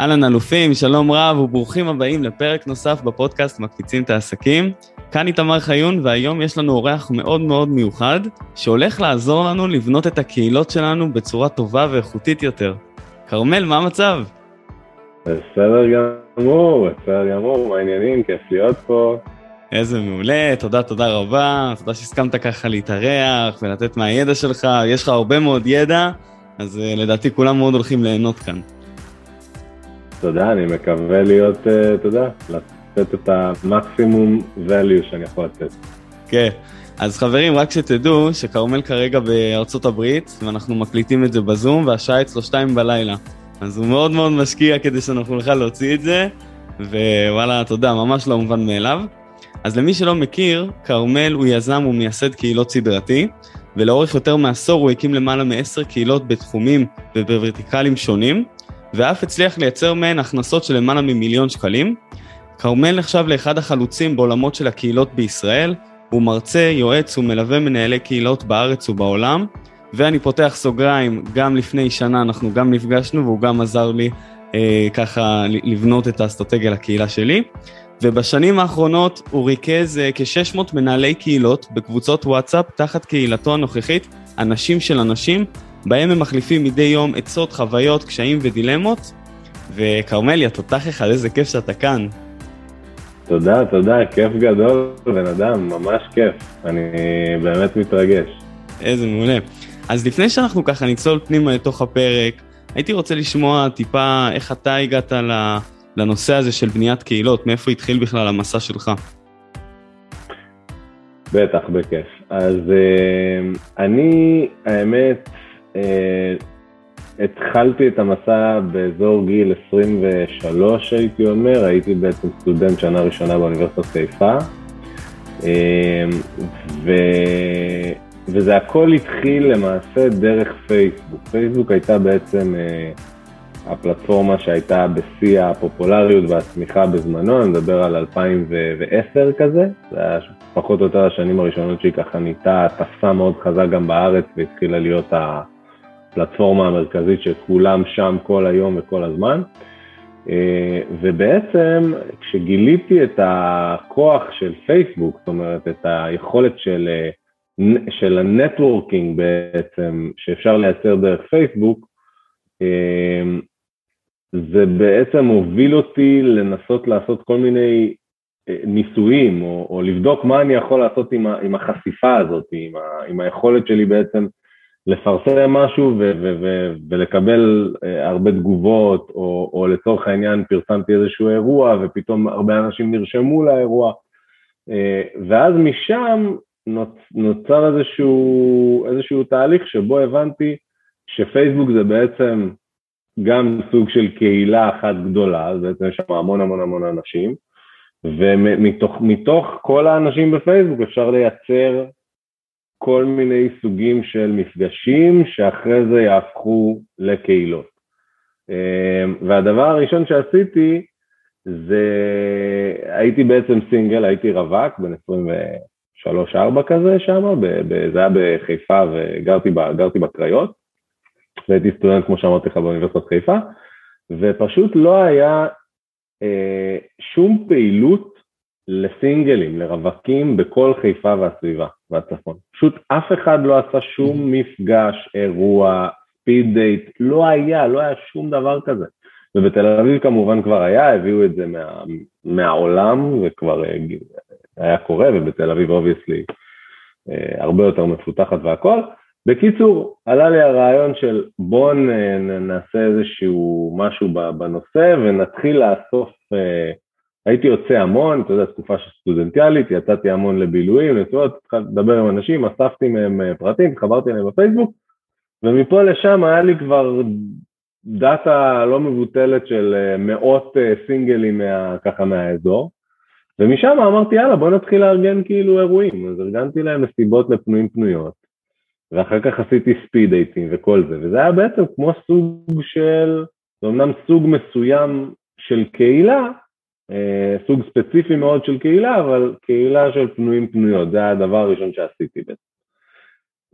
אהלן אלופים, שלום רב וברוכים הבאים לפרק נוסף בפודקאסט מקפיצים את העסקים. כאן איתמר חיון והיום יש לנו אורח מאוד מאוד מיוחד שהולך לעזור לנו לבנות את הקהילות שלנו בצורה טובה ואיכותית יותר. כרמל, מה המצב? בסדר גמור, בסדר גמור, מה העניינים? כיף להיות פה. איזה מעולה, תודה, תודה רבה, תודה שהסכמת ככה להתארח ולתת מהידע שלך, יש לך הרבה מאוד ידע, אז uh, לדעתי כולם מאוד הולכים ליהנות כאן. תודה, אני מקווה להיות, אה, אתה יודע, לתת את המקסימום value שאני יכול לתת. כן, אז חברים, רק שתדעו שכרמל כרגע בארצות הברית, ואנחנו מקליטים את זה בזום, והשעה אצלו שתיים בלילה. אז הוא מאוד מאוד משקיע כדי שאנחנו נוכל להוציא את זה, ווואלה, תודה, ממש לא מובן מאליו. אז למי שלא מכיר, כרמל הוא יזם ומייסד קהילות סדרתי, ולאורך יותר מעשור הוא הקים למעלה מעשר קהילות בתחומים ובוורטיקלים שונים, ואף הצליח לייצר מהן הכנסות של למעלה ממיליון שקלים. כרמל נחשב לאחד החלוצים בעולמות של הקהילות בישראל, הוא מרצה, יועץ ומלווה מנהלי קהילות בארץ ובעולם, ואני פותח סוגריים, גם לפני שנה אנחנו גם נפגשנו והוא גם עזר לי אה, ככה לבנות את האסטרטגיה לקהילה שלי. ובשנים האחרונות הוא ריכז אה, כ-600 מנהלי קהילות בקבוצות וואטסאפ תחת קהילתו הנוכחית, אנשים של אנשים, בהם הם מחליפים מדי יום עצות, חוויות, קשיים ודילמות. וכרמלי, התותח אחד, איזה כיף שאתה כאן. תודה, תודה, כיף גדול, בן אדם, ממש כיף. אני באמת מתרגש. איזה מעולה. אז לפני שאנחנו ככה נצלול פנימה לתוך הפרק, הייתי רוצה לשמוע טיפה איך אתה הגעת לנושא הזה של בניית קהילות, מאיפה התחיל בכלל המסע שלך. בטח, בכיף. אז אה, אני, האמת, התחלתי את המסע באזור גיל 23 הייתי אומר, הייתי בעצם סטודנט שנה ראשונה באוניברסיטת חיפה. אה, ו... וזה הכל התחיל למעשה דרך פייסבוק. פייסבוק הייתה בעצם אה, הפלטפורמה שהייתה בשיא הפופולריות והצמיחה בזמנו, אני מדבר על 2010 כזה, זה היה פחות או יותר השנים הראשונות שהיא ככה נהייתה, תפסה מאוד חזק גם בארץ והתחילה להיות ה... הפלטפורמה המרכזית שכולם שם כל היום וכל הזמן. אה, ובעצם כשגיליתי את הכוח של פייסבוק, זאת אומרת את היכולת של, אה, של ה networking בעצם שאפשר לייצר דרך פייסבוק, אה, זה בעצם הוביל אותי לנסות לעשות כל מיני ניסויים או, או לבדוק מה אני יכול לעשות עם, ה, עם החשיפה הזאת, עם, ה, עם היכולת שלי בעצם לפרסם משהו ו- ו- ו- ולקבל uh, הרבה תגובות, או, או לצורך העניין פרסמתי איזשהו אירוע ופתאום הרבה אנשים נרשמו לאירוע, uh, ואז משם נוצ, נוצר איזשהו, איזשהו תהליך שבו הבנתי שפייסבוק זה בעצם גם סוג של קהילה אחת גדולה, אז בעצם יש שם המון המון המון אנשים, ומתוך כל האנשים בפייסבוק אפשר לייצר כל מיני סוגים של מפגשים שאחרי זה יהפכו לקהילות. אמ, והדבר הראשון שעשיתי זה, הייתי בעצם סינגל, הייתי רווק, בן 23-4 כזה שם, זה היה בחיפה וגרתי בקריות, והייתי סטודנט כמו שאמרתי לך באוניברסיטת חיפה, ופשוט לא היה אה, שום פעילות לסינגלים, לרווקים בכל חיפה והסביבה והצפון. פשוט אף אחד לא עשה שום מפגש, אירוע, speed date, לא היה, לא היה שום דבר כזה. ובתל אביב כמובן כבר היה, הביאו את זה מה, מהעולם, וכבר אה, היה קורה, ובתל אביב obviously אה, הרבה יותר מפותחת והכל. בקיצור, עלה לי הרעיון של בואו נעשה איזשהו משהו בנושא ונתחיל לאסוף אה, הייתי יוצא המון, אתה יודע, תקופה סטודנטיאלית, יצאתי המון לבילויים, נצואות, התחלתי לדבר עם אנשים, אספתי מהם אה, פרטים, התחברתי אליהם בפייסבוק, ומפה לשם היה לי כבר דאטה לא מבוטלת של אה, מאות אה, סינגלים מה, ככה מהאזור, ומשם אמרתי יאללה בוא נתחיל לארגן כאילו אירועים, אז ארגנתי להם מסיבות לפנויים פנויות, ואחר כך עשיתי ספיד דייטים וכל זה, וזה היה בעצם כמו סוג של, זה אמנם סוג מסוים של קהילה, סוג ספציפי מאוד של קהילה, אבל קהילה של פנויים פנויות, זה הדבר הראשון שעשיתי בעצם.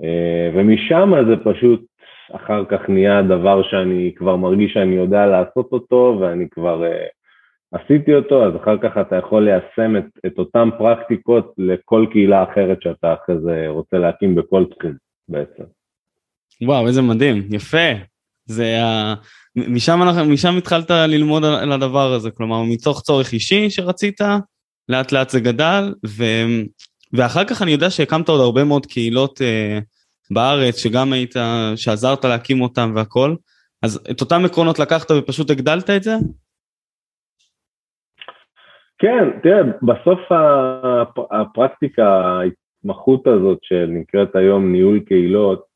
אה, ומשם זה פשוט אחר כך נהיה דבר שאני כבר מרגיש שאני יודע לעשות אותו ואני כבר uh, עשיתי אותו, אז אחר כך אתה יכול ליישם את, את אותן פרקטיקות לכל קהילה אחרת שאתה אחרי זה רוצה להקים בכל תחום בעצם. וואו, איזה מדהים, יפה. זה ה... משם, משם התחלת ללמוד על הדבר הזה, כלומר מתוך צורך אישי שרצית, לאט לאט זה גדל, ו... ואחר כך אני יודע שהקמת עוד הרבה מאוד קהילות אה, בארץ, שגם היית, שעזרת להקים אותם והכל, אז את אותם עקרונות לקחת ופשוט הגדלת את זה? כן, תראה, בסוף הפרקטיקה, ההתמחות הזאת שנקראת היום ניהול קהילות,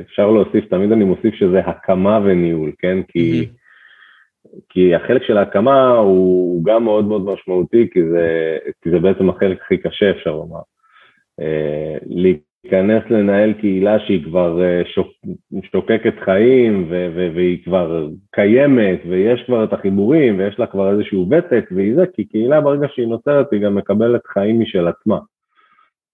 אפשר להוסיף, תמיד אני מוסיף שזה הקמה וניהול, כן? כי. כי החלק של ההקמה הוא גם מאוד מאוד משמעותי, כי זה, כי זה בעצם החלק הכי קשה, אפשר לומר. אה, להיכנס לנהל קהילה שהיא כבר אה, שוק, שוקקת חיים ו- ו- והיא כבר קיימת ויש כבר את החיבורים ויש לה כבר איזשהו ותק והיא זה, כי קהילה ברגע שהיא נוצרת היא גם מקבלת חיים משל עצמה.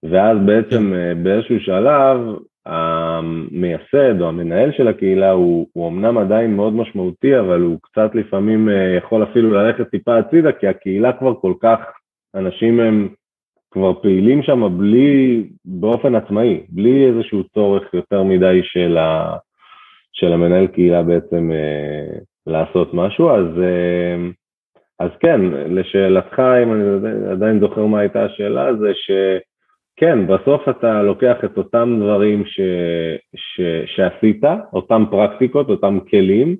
ואז בעצם כן. אה, באיזשהו שלב המייסד או המנהל של הקהילה הוא, הוא אמנם עדיין מאוד משמעותי אבל הוא קצת לפעמים אה, יכול אפילו ללכת טיפה הצידה כי הקהילה כבר כל כך, אנשים הם כבר פעילים שם בלי, באופן עצמאי, בלי איזשהו צורך יותר מדי של, ה, של המנהל קהילה בעצם אה, לעשות משהו, אז, אה, אז כן, לשאלתך, אם אני עדיין זוכר מה הייתה השאלה, זה שכן, בסוף אתה לוקח את אותם דברים ש, ש, שעשית, אותם פרקטיקות, אותם כלים,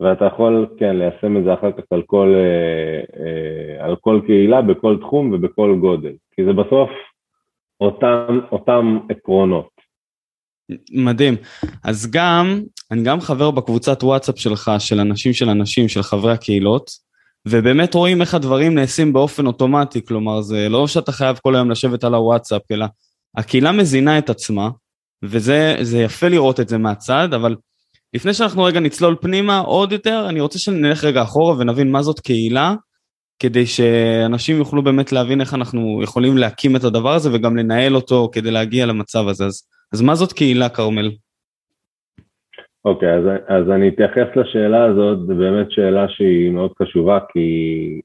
ואתה יכול, כן, ליישם את זה אחר כך על כל, אה, אה, על כל קהילה, בכל תחום ובכל גודל, כי זה בסוף אותם, אותם עקרונות. מדהים. אז גם, אני גם חבר בקבוצת וואטסאפ שלך, של אנשים של אנשים, של חברי הקהילות, ובאמת רואים איך הדברים נעשים באופן אוטומטי, כלומר זה לא שאתה חייב כל היום לשבת על הוואטסאפ, אלא הקהילה מזינה את עצמה, וזה יפה לראות את זה מהצד, אבל לפני שאנחנו רגע נצלול פנימה עוד יותר, אני רוצה שנלך רגע אחורה ונבין מה זאת קהילה, כדי שאנשים יוכלו באמת להבין איך אנחנו יכולים להקים את הדבר הזה וגם לנהל אותו כדי להגיע למצב הזה. אז, אז מה זאת קהילה, כרמל? אוקיי, אז, אז אני אתייחס לשאלה הזאת, זו באמת שאלה שהיא מאוד חשובה, כי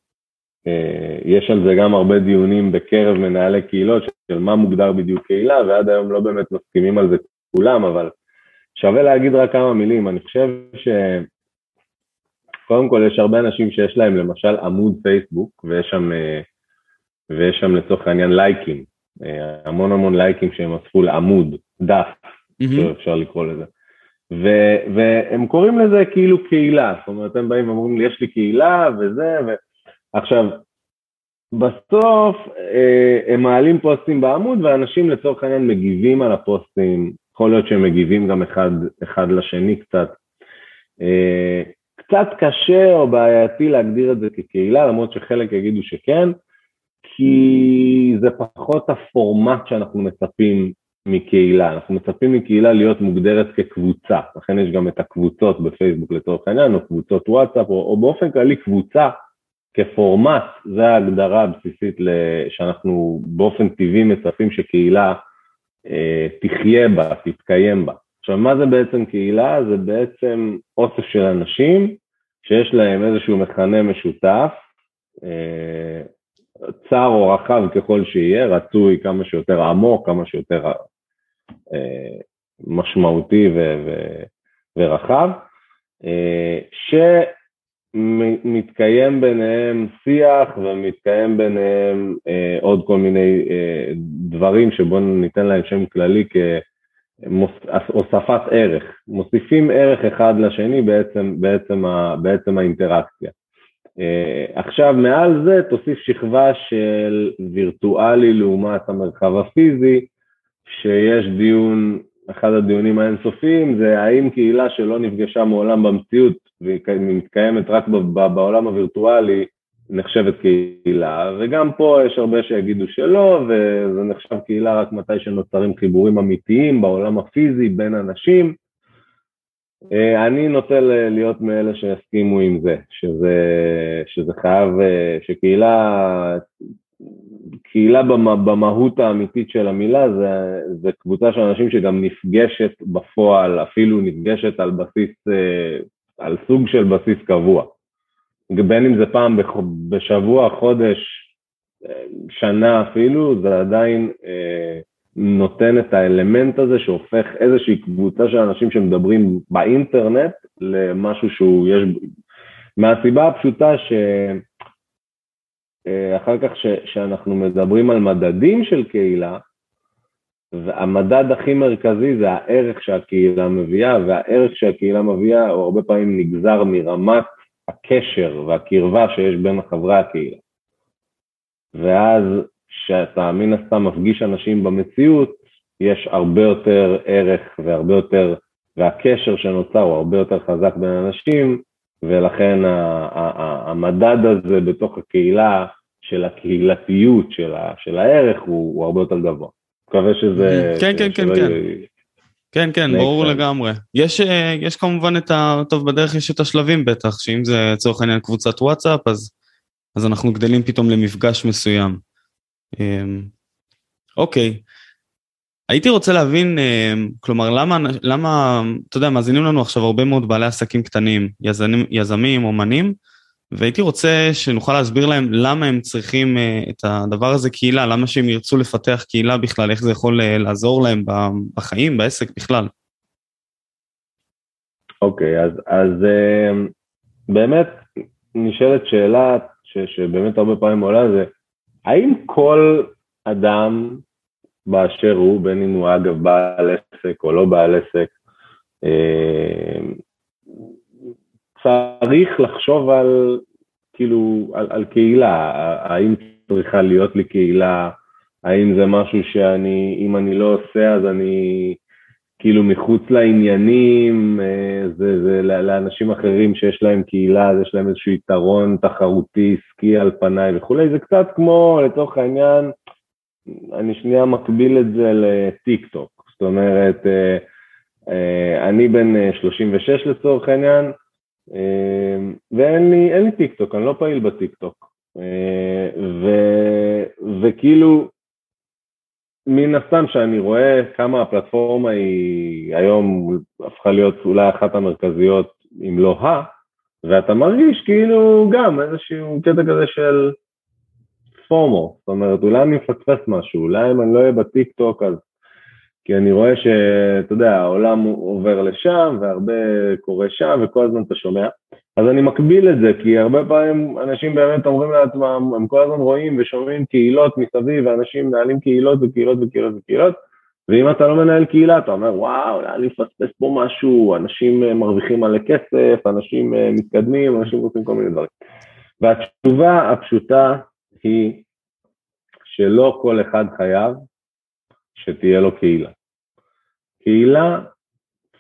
אה, יש על זה גם הרבה דיונים בקרב מנהלי קהילות, של מה מוגדר בדיוק קהילה, ועד היום לא באמת מסכימים על זה כולם, אבל שווה להגיד רק כמה מילים, אני חושב ש... קודם כל יש הרבה אנשים שיש להם למשל עמוד פייסבוק ויש שם, אה, ויש שם לצורך העניין לייקים, אה, המון המון לייקים שהם אספו לעמוד, דף, mm-hmm. אפשר לקרוא לזה. ו, והם קוראים לזה כאילו קהילה, זאת אומרת הם באים ואומרים לי יש לי קהילה וזה, ו... עכשיו בסוף אה, הם מעלים פוסטים בעמוד ואנשים לצורך העניין מגיבים על הפוסטים יכול להיות שהם מגיבים גם אחד, אחד לשני קצת. אה, קצת קשה או בעייתי להגדיר את זה כקהילה, למרות שחלק יגידו שכן, כי זה פחות הפורמט שאנחנו מצפים מקהילה. אנחנו מצפים מקהילה להיות מוגדרת כקבוצה, לכן יש גם את הקבוצות בפייסבוק לצורך העניין, או קבוצות וואטסאפ, או, או באופן כללי קבוצה כפורמט, זה ההגדרה הבסיסית שאנחנו באופן טבעי מצפים שקהילה אה, תחיה בה, תתקיים בה. עכשיו, מה זה בעצם קהילה? זה בעצם אוסף של אנשים שיש להם איזשהו מכנה משותף, אה, צר או רחב ככל שיהיה, רצוי כמה שיותר עמוק, כמה שיותר משמעותי ו- ו- ורחב, ש... מתקיים ביניהם שיח ומתקיים ביניהם אה, עוד כל מיני אה, דברים שבואו ניתן להם שם כללי כהוספת ערך. מוסיפים ערך אחד לשני בעצם, בעצם, ה, בעצם האינטראקציה. אה, עכשיו מעל זה תוסיף שכבה של וירטואלי לעומת המרחב הפיזי, שיש דיון אחד הדיונים האינסופיים זה האם קהילה שלא נפגשה מעולם במציאות והיא מתקיימת רק בעולם הווירטואלי נחשבת קהילה, וגם פה יש הרבה שיגידו שלא, וזה נחשב קהילה רק מתי שנוצרים חיבורים אמיתיים בעולם הפיזי בין אנשים. אה, אני נוטה להיות מאלה שיסכימו עם זה, שזה, שזה חייב, אה, שקהילה, קהילה במהות האמיתית של המילה זה, זה קבוצה של אנשים שגם נפגשת בפועל, אפילו נפגשת על בסיס, אה, על סוג של בסיס קבוע. בין אם זה פעם בשבוע, חודש, שנה אפילו, זה עדיין אה, נותן את האלמנט הזה שהופך איזושהי קבוצה של אנשים שמדברים באינטרנט למשהו שהוא יש, מהסיבה הפשוטה שאחר אה, כך ש, שאנחנו מדברים על מדדים של קהילה, והמדד הכי מרכזי זה הערך שהקהילה מביאה, והערך שהקהילה מביאה הוא הרבה פעמים נגזר מרמת הקשר והקרבה שיש בין חברי הקהילה. ואז כשאתה מן הסתם מפגיש אנשים במציאות, יש הרבה יותר ערך והרבה יותר, והקשר שנוצר הוא הרבה יותר חזק בין אנשים, ולכן המדד הזה בתוך הקהילה של הקהילתיות של, של הערך הוא, הוא הרבה יותר גבוה. מקווה שזה... כן, כן, כן, כן. כן, כן, ברור לגמרי. יש, אה, יש כמובן את ה... טוב, בדרך יש את השלבים בטח, שאם זה לצורך העניין קבוצת וואטסאפ, אז, אז אנחנו גדלים פתאום למפגש מסוים. אמ, אוקיי. הייתי רוצה להבין, אמ, כלומר, למה, למה, אתה יודע, מאזינים לנו עכשיו הרבה מאוד בעלי עסקים קטנים, יזמים, יזמים אומנים, והייתי רוצה שנוכל להסביר להם למה הם צריכים uh, את הדבר הזה קהילה, למה שהם ירצו לפתח קהילה בכלל, איך זה יכול uh, לעזור להם בחיים, בעסק בכלל. אוקיי, okay, אז, אז באמת נשאלת שאלה ש, שבאמת הרבה פעמים עולה זה, האם כל אדם באשר הוא, בין אם הוא אגב בעל עסק או לא בעל עסק, צריך לחשוב על, כאילו, על, על קהילה, האם צריכה להיות לי קהילה, האם זה משהו שאני, אם אני לא עושה אז אני כאילו מחוץ לעניינים, אה, זה, זה לאנשים אחרים שיש להם קהילה, אז יש להם איזשהו יתרון תחרותי, עסקי על פניי וכולי, זה קצת כמו, לצורך העניין, אני שנייה מקביל את זה לטיק טוק, זאת אומרת, אה, אה, אני בן 36 לצורך העניין, ואין לי, לי טיק טוק, אני לא פעיל בטיק טוק. אה, ו, וכאילו, מן הסתם שאני רואה כמה הפלטפורמה היא היום הפכה להיות אולי אחת המרכזיות, אם לא ה, ואתה מרגיש כאילו גם איזשהו קטע כזה של פורמו, זאת אומרת אולי אני מפספס משהו, אולי אם אני לא אהיה בטיק טוק אז כי אני רואה שאתה יודע, העולם עובר לשם והרבה קורה שם וכל הזמן אתה שומע. אז אני מקביל את זה, כי הרבה פעמים אנשים באמת אומרים לעצמם, הם כל הזמן רואים ושומעים קהילות מסביב, ואנשים מנהלים קהילות וקהילות וקהילות וקהילות, ואם אתה לא מנהל קהילה, אתה אומר, וואו, אולי אני מפספס פה משהו, אנשים מרוויחים מלא כסף, אנשים מתקדמים, אנשים עושים כל מיני דברים. והתשובה הפשוטה היא שלא כל אחד חייב שתהיה לו קהילה. קהילה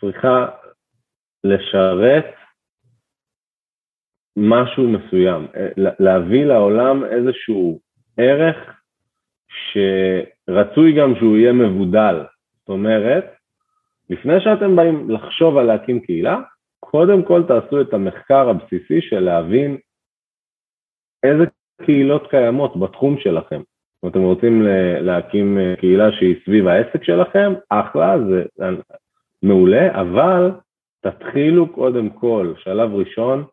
צריכה לשרת משהו מסוים, להביא לעולם איזשהו ערך שרצוי גם שהוא יהיה מבודל. זאת אומרת, לפני שאתם באים לחשוב על להקים קהילה, קודם כל תעשו את המחקר הבסיסי של להבין איזה קהילות קיימות בתחום שלכם. אם אתם רוצים להקים אה, קהילה שהיא סביב העסק שלכם, אחלה, זה מעולה, אבל תתחילו קודם כל, שלב ראשון,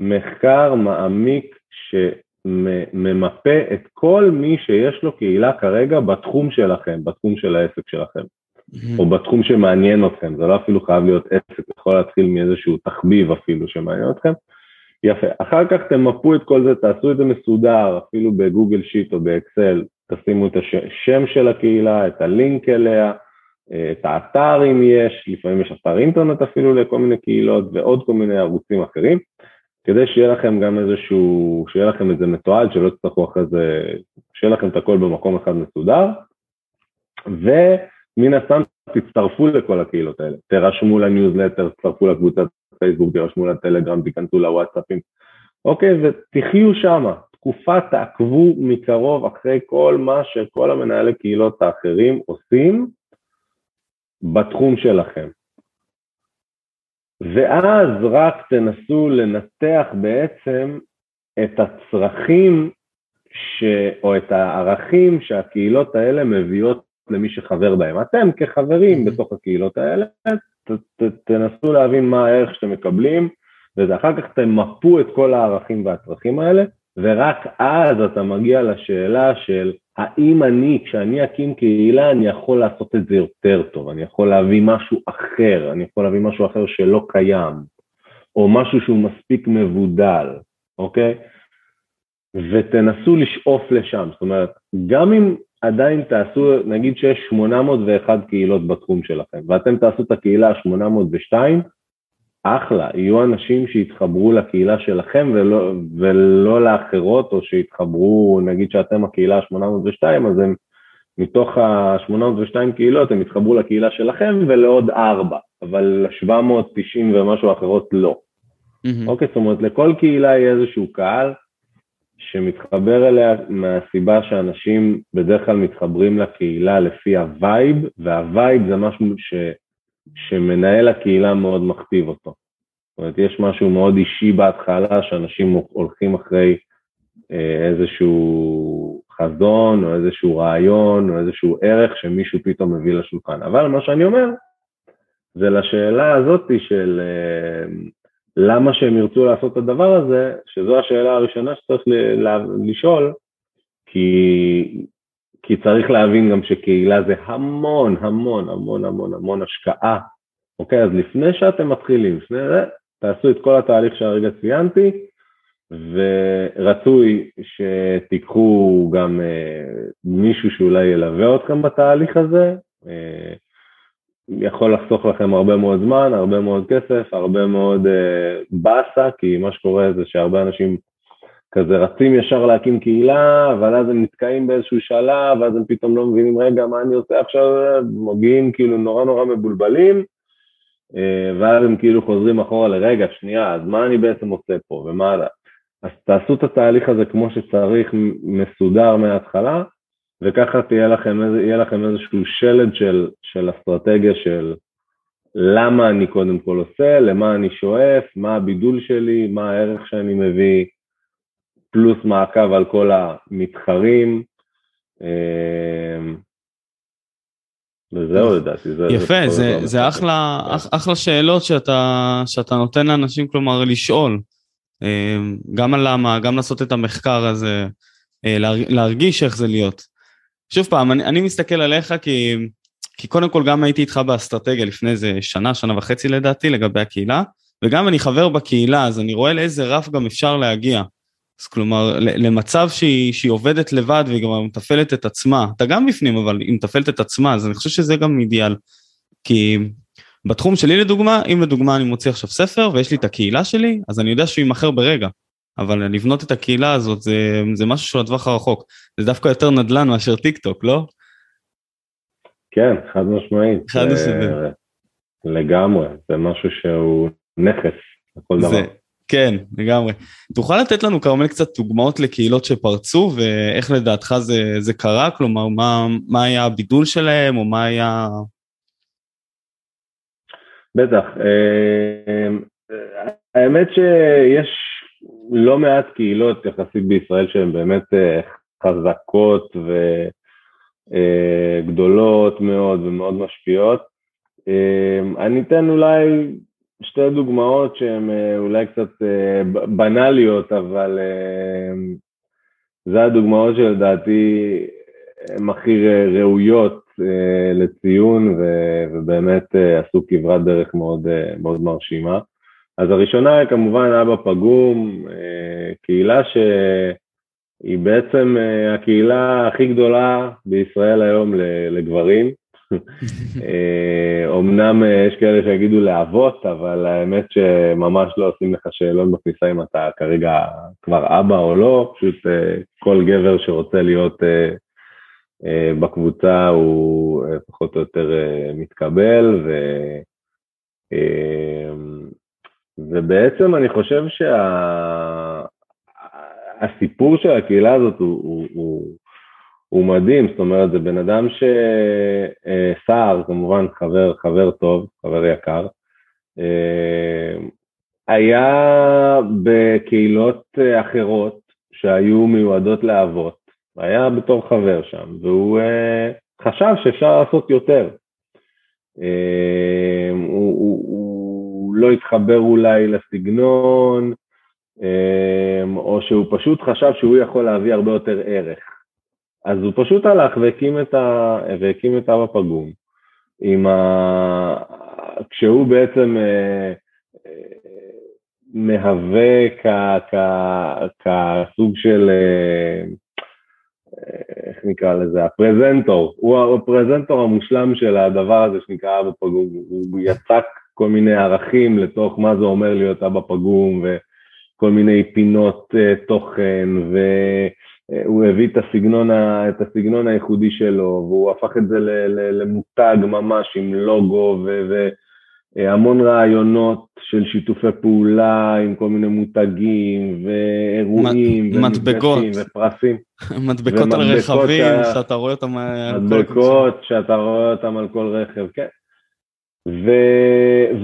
מחקר מעמיק שממפה את כל מי שיש לו קהילה כרגע בתחום שלכם, בתחום של העסק שלכם, mm-hmm. או בתחום שמעניין אתכם, זה לא אפילו חייב להיות עסק, יכול להתחיל מאיזשהו תחביב אפילו שמעניין אתכם. יפה. אחר כך תמפו את כל זה, תעשו את זה מסודר, אפילו בגוגל שיט או באקסל, תשימו את השם של הקהילה, את הלינק אליה, את האתר אם יש, לפעמים יש אתר אינטרנט אפילו לכל מיני קהילות ועוד כל מיני ערוצים אחרים, כדי שיהיה לכם גם איזשהו, שיהיה לכם איזה מתועד, שלא תצטרכו אחרי זה, שיהיה לכם את הכל במקום אחד מסודר. מן הסתם תצטרפו לכל הקהילות האלה, תירשמו לניוזלטר, תצטרפו לקבוצת פייסבוק, תירשמו לטלגרם, תיכנסו לוואטסאפים, אוקיי, ותחיו שמה, תקופה תעקבו מקרוב אחרי כל מה שכל המנהלי קהילות האחרים עושים בתחום שלכם. ואז רק תנסו לנתח בעצם את הצרכים ש... או את הערכים שהקהילות האלה מביאות למי שחבר בהם. אתם כחברים בתוך הקהילות האלה, ת, ת, תנסו להבין מה הערך שאתם מקבלים, ואחר כך תמפו את כל הערכים והצרכים האלה, ורק אז אתה מגיע לשאלה של האם אני, כשאני אקים קהילה, אני יכול לעשות את זה יותר טוב, אני יכול להביא משהו אחר, אני יכול להביא משהו אחר שלא קיים, או משהו שהוא מספיק מבודל, אוקיי? ותנסו לשאוף לשם, זאת אומרת, גם אם עדיין תעשו, נגיד שיש 801 קהילות בתחום שלכם, ואתם תעשו את הקהילה ה-802, אחלה, יהיו אנשים שיתחברו לקהילה שלכם ולא, ולא לאחרות, או שיתחברו, נגיד שאתם הקהילה ה-802, אז הם מתוך ה-802 קהילות, הם יתחברו לקהילה שלכם ולעוד ארבע, אבל ל-790 ומשהו אחרות לא. Mm-hmm. אוקיי, זאת אומרת, לכל קהילה יהיה איזשהו קהל שמתחבר אליה מהסיבה שאנשים בדרך כלל מתחברים לקהילה לפי ה vibe, וה vibe זה משהו ש... שמנהל הקהילה מאוד מכתיב אותו. זאת אומרת, יש משהו מאוד אישי בהתחלה, שאנשים הולכים אחרי אה, איזשהו חזון, או איזשהו רעיון, או איזשהו ערך שמישהו פתאום מביא לשולחן. אבל מה שאני אומר, זה לשאלה הזאת של אה, למה שהם ירצו לעשות את הדבר הזה, שזו השאלה הראשונה שצריך לשאול, כי כי צריך להבין גם שקהילה זה המון, המון, המון, המון, המון השקעה. אוקיי, אז לפני שאתם מתחילים, לפני זה, תעשו את כל התהליך שהרגע ציינתי, ורצוי שתיקחו גם אה, מישהו שאולי ילווה אתכם בתהליך הזה. אה, יכול לחסוך לכם הרבה מאוד זמן, הרבה מאוד כסף, הרבה מאוד אה, באסה, כי מה שקורה זה שהרבה אנשים כזה רצים ישר להקים קהילה, אבל אז הם נתקעים באיזשהו שלב, ואז הם פתאום לא מבינים, רגע, מה אני עושה עכשיו? מגיעים כאילו נורא נורא מבולבלים, אה, ואז הם כאילו חוזרים אחורה לרגע, שנייה, אז מה אני בעצם עושה פה, ומה... אז תעשו את התהליך הזה כמו שצריך, מסודר מההתחלה, וככה תהיה לכם, יהיה לכם איזשהו שלד של, של אסטרטגיה של למה אני קודם כל עושה, למה אני שואף, מה הבידול שלי, מה הערך שאני מביא, פלוס מעקב על כל המתחרים. אמ, וזהו לדעתי. זה, יפה, זה, זה, זה אחלה, אח, אחלה שאלות שאתה, שאתה נותן לאנשים, כלומר, לשאול. אמ, גם על למה, גם לעשות את המחקר הזה, אה, להרגיש איך זה להיות. שוב פעם, אני, אני מסתכל עליך כי, כי קודם כל גם הייתי איתך באסטרטגיה לפני איזה שנה, שנה וחצי לדעתי, לגבי הקהילה, וגם אני חבר בקהילה, אז אני רואה לאיזה רף גם אפשר להגיע. אז כלומר, למצב שהיא, שהיא עובדת לבד והיא גם מתפעלת את עצמה, אתה גם בפנים, אבל היא מתפעלת את עצמה, אז אני חושב שזה גם אידיאל. כי בתחום שלי לדוגמה, אם לדוגמה אני מוציא עכשיו ספר ויש לי את הקהילה שלי, אז אני יודע שהוא יימכר ברגע. אבל לבנות את הקהילה הזאת זה, זה משהו שהוא לטווח הרחוק. זה דווקא יותר נדל"ן מאשר טיק טוק, לא? כן, חד משמעית. חד משמעית. לגמרי, זה משהו שהוא נכס לכל דבר. זה, כן, לגמרי. תוכל לתת לנו כרמל קצת דוגמאות לקהילות שפרצו ואיך לדעתך זה, זה קרה? כלומר, מה, מה היה הבידול שלהם או מה היה... בטח. אה, האמת שיש לא מעט קהילות יחסית בישראל שהן באמת אה, חזקות וגדולות אה, מאוד ומאוד משפיעות. אני אתן אולי שתי דוגמאות שהן אה, אולי קצת אה, בנאליות, אבל אה, זה הדוגמאות שלדעתי הן הכי ראויות לציון ובאמת עשו כברת דרך מאוד, מאוד מרשימה. אז הראשונה כמובן אבא פגום, קהילה שהיא בעצם הקהילה הכי גדולה בישראל היום לגברים. אומנם אה, אה, יש כאלה שיגידו לאבות, אבל האמת שממש לא עושים לך שאלון בכניסה אם אתה כרגע כבר אבא או לא, פשוט אה, כל גבר שרוצה להיות בקבוצה הוא פחות או יותר מתקבל, ו... ובעצם אני חושב שהסיפור שה... של הקהילה הזאת הוא, הוא, הוא, הוא מדהים, זאת אומרת, זה בן אדם שסער, כמובן חבר, חבר טוב, חבר יקר, היה בקהילות אחרות שהיו מיועדות לאבות, היה בתור חבר שם, והוא חשב שאפשר לעשות יותר. הוא, הוא, לא התחבר אולי לסגנון, או שהוא פשוט חשב שהוא יכול להביא הרבה יותר ערך. אז הוא פשוט הלך והקים את, ה... והקים את אבא פגום, עם ה... כשהוא בעצם אה, מהווה כ... כ... כסוג של, אה, איך נקרא לזה, הפרזנטור, הוא הפרזנטור המושלם של הדבר הזה שנקרא אבא פגום, הוא יצק כל מיני ערכים לתוך מה זה אומר להיות אבא פגום וכל מיני פינות תוכן ו... הוא הביא את הסגנון, את הסגנון הייחודי שלו, והוא הפך את זה למותג ממש עם לוגו והמון רעיונות של שיתופי פעולה עם כל מיני מותגים ואירועים מדבקות, ופרסים. מדבקות על רכבים שאתה רואה אותם מדבקות שאתה רואה אותם על כל רכב, כן. ו...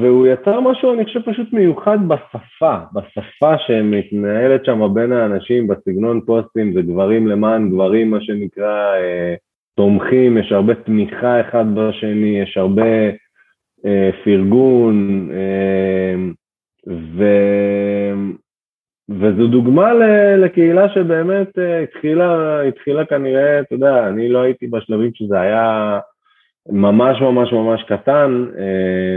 והוא יצר משהו, אני חושב, פשוט מיוחד בשפה, בשפה שמתנהלת שם בין האנשים, בסגנון פוסטים, זה גברים למען גברים, מה שנקרא, אה, תומכים, יש הרבה תמיכה אחד בשני, יש הרבה אה, פרגון, אה, ו... וזו דוגמה לקהילה שבאמת אה, התחילה, התחילה כנראה, אתה יודע, אני לא הייתי בשלבים שזה היה... ממש ממש ממש קטן, אה,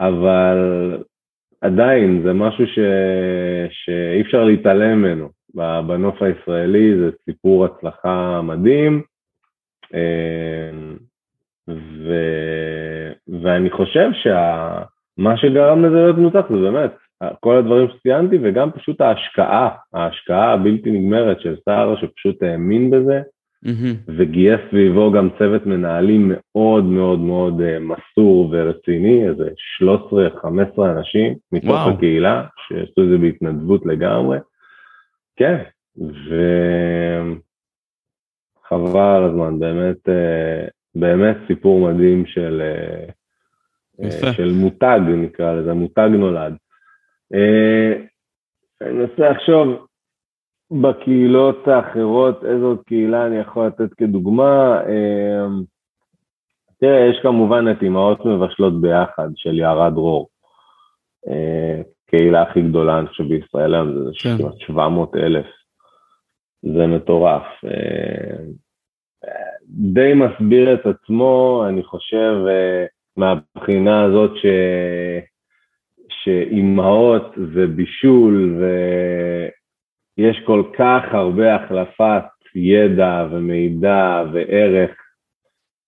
אבל עדיין זה משהו ש... שאי אפשר להתעלם ממנו. בנוף הישראלי זה סיפור הצלחה מדהים, אה, ו... ואני חושב שמה שה... שגרם לזה להיות מוצלח זה באמת כל הדברים שציינתי וגם פשוט ההשקעה, ההשקעה הבלתי נגמרת של סער שפשוט האמין בזה. Mm-hmm. וגייס סביבו גם צוות מנהלים מאוד מאוד מאוד uh, מסור ורציני, איזה 13-15 אנשים מתוך וואו. הקהילה, שעשו את זה בהתנדבות לגמרי. כן, וחבל על הזמן, באמת, uh, באמת סיפור מדהים של, uh, של מותג נקרא לזה, מותג נולד. אני מנסה לחשוב, בקהילות האחרות, איזו קהילה אני יכול לתת כדוגמה? אמ, תראה, יש כמובן את אמהות מבשלות ביחד של יערה דרור. אה, קהילה הכי גדולה, אני חושב, בישראל היום, זה כן. 700 אלף. זה מטורף. אה, די מסביר את עצמו, אני חושב, אה, מהבחינה הזאת ש... שאימהות ובישול ו... יש כל כך הרבה החלפת ידע ומידע וערך,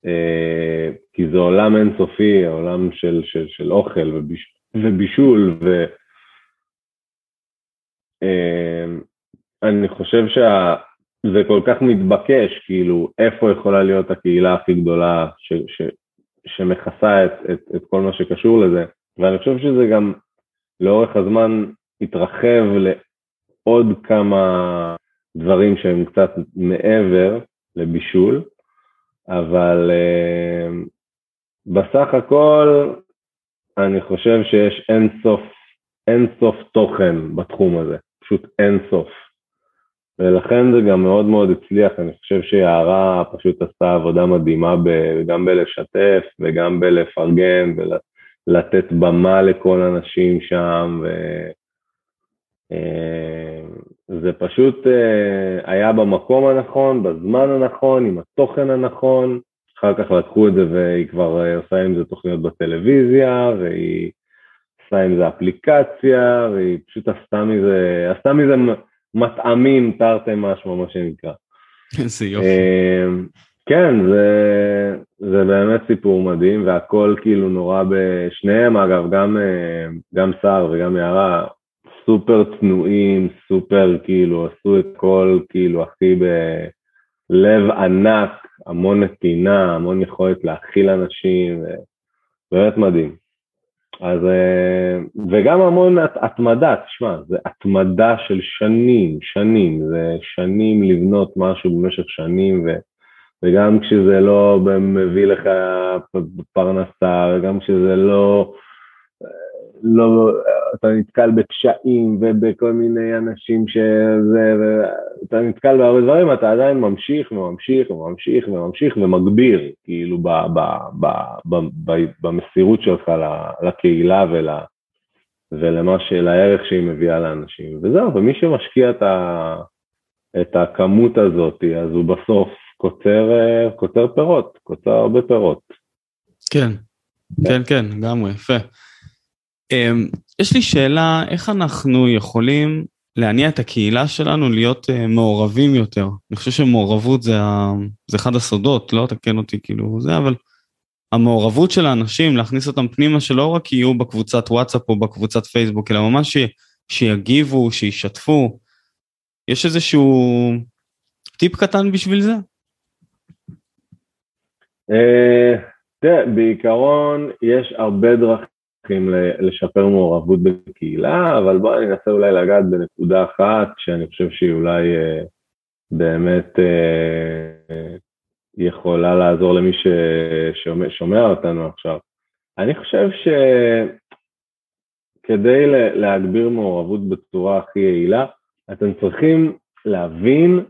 אה, כי זה עולם אינסופי, עולם של, של, של אוכל וביש, ובישול, ואני אה, חושב שזה כל כך מתבקש, כאילו, איפה יכולה להיות הקהילה הכי גדולה ש, ש, שמכסה את, את, את כל מה שקשור לזה, ואני חושב שזה גם לאורך הזמן התרחב עוד כמה דברים שהם קצת מעבר לבישול, אבל uh, בסך הכל אני חושב שיש אין סוף, אין סוף תוכן בתחום הזה, פשוט אין סוף. ולכן זה גם מאוד מאוד הצליח, אני חושב שיערה פשוט עשתה עבודה מדהימה ב, גם בלשתף וגם בלפרגן ולתת במה לכל הנשים שם, ו... אה, זה פשוט אה, היה במקום הנכון, בזמן הנכון, עם התוכן הנכון, אחר כך לקחו את זה והיא כבר אה, עושה עם זה תוכניות בטלוויזיה, והיא עושה עם זה אפליקציה, והיא פשוט עשתה מזה, עשתה מזה מטעמים תרתי משמע, מה שנקרא. איזה יופי. כן, זה, זה באמת סיפור מדהים, והכל כאילו נורא בשניהם, אגב, גם, גם סער וגם יערה, סופר צנועים, סופר כאילו, עשו את כל כאילו הכי בלב ענק, המון נתינה, המון יכולת להכיל אנשים, באמת מדהים. אז, אה, וגם המון התמדה, תשמע, זה התמדה של שנים, שנים, זה שנים לבנות משהו במשך שנים, ו, וגם כשזה לא מביא לך פרנסה, וגם כשזה לא, לא, אתה נתקל בקשיים ובכל מיני אנשים שזה, ואתה נתקל בהרבה דברים, אתה עדיין ממשיך וממשיך וממשיך וממשיך ומגביר, כאילו, ב, ב, ב, ב, ב, במסירות שלך לקהילה ול, ולמה של הערך שהיא מביאה לאנשים. וזהו, ומי שמשקיע את, ה, את הכמות הזאת, אז הוא בסוף קוצר, קוצר פירות, קוצר הרבה פירות. כן, כן, כן, לגמרי, יפה. אמ, יש לי שאלה, איך אנחנו יכולים להניע את הקהילה שלנו להיות uh, מעורבים יותר? אני חושב שמעורבות זה. זה אחד הסודות, לא תקן אותי כאילו זה, אבל המעורבות של האנשים, להכניס אותם פנימה, שלא רק יהיו בקבוצת וואטסאפ או בקבוצת פייסבוק, אלא ממש ש... שיגיבו, שישתפו. יש איזשהו טיפ קטן בשביל זה? אה, תראה, בעיקרון יש הרבה דרכים. צריכים לשפר מעורבות בקהילה, אבל בואו אני אנסה אולי לגעת בנקודה אחת שאני חושב שהיא אולי אה, באמת אה, יכולה לעזור למי ששומע אותנו עכשיו. אני חושב שכדי להגביר מעורבות בצורה הכי יעילה, אתם צריכים להבין